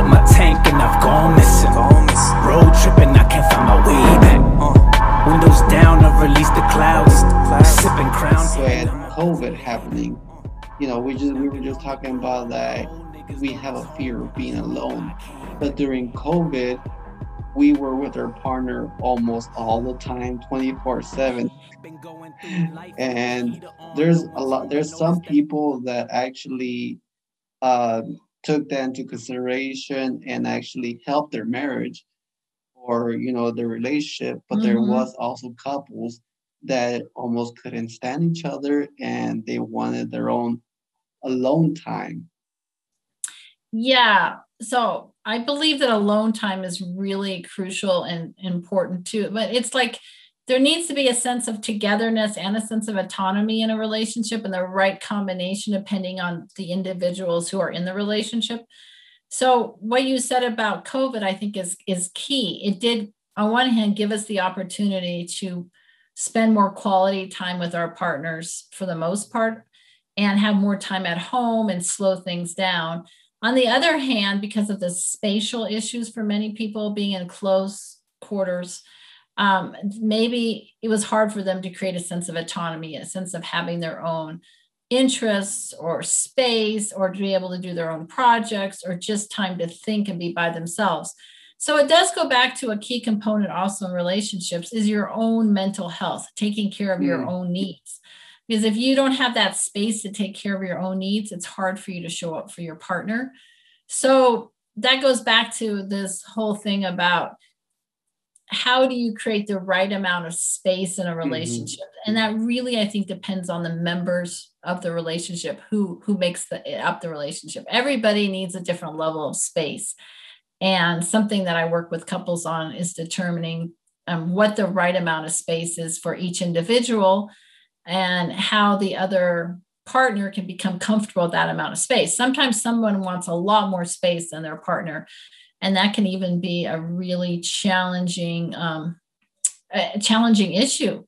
up my tank and I've gone missing. Road tripping, I can't find my way back. Windows down, I release the clouds. Sipping crown. When COVID happening, you know, we just we were just talking about that we have a fear of being alone. But during COVID, we were with our partner almost all the time 24 7 and there's a lot there's some people that actually uh, took that into consideration and actually helped their marriage or you know their relationship but mm-hmm. there was also couples that almost couldn't stand each other and they wanted their own alone time yeah so I believe that alone time is really crucial and important too. But it's like there needs to be a sense of togetherness and a sense of autonomy in a relationship and the right combination depending on the individuals who are in the relationship. So what you said about COVID, I think is is key. It did on one hand give us the opportunity to spend more quality time with our partners for the most part and have more time at home and slow things down on the other hand, because of the spatial issues for many people being in close quarters, um, maybe it was hard for them to create a sense of autonomy, a sense of having their own interests or space or to be able to do their own projects or just time to think and be by themselves. So it does go back to a key component also in relationships is your own mental health, taking care of mm. your hmm. own needs. Because if you don't have that space to take care of your own needs, it's hard for you to show up for your partner. So that goes back to this whole thing about how do you create the right amount of space in a mm-hmm. relationship mm-hmm. and that really i think depends on the members of the relationship who who makes the up the relationship everybody needs a different level of space and something that i work with couples on is determining um, what the right amount of space is for each individual and how the other partner can become comfortable with that amount of space. Sometimes someone wants a lot more space than their partner, and that can even be a really challenging, um, a challenging issue.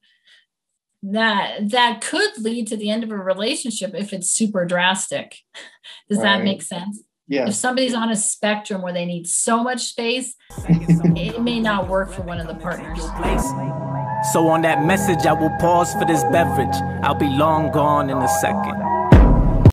That that could lead to the end of a relationship if it's super drastic. Does right. that make sense? Yeah. If somebody's on a spectrum where they need so much space, it may not work for one of the partners. So on that message, I will pause for this beverage. I'll be long gone in a second.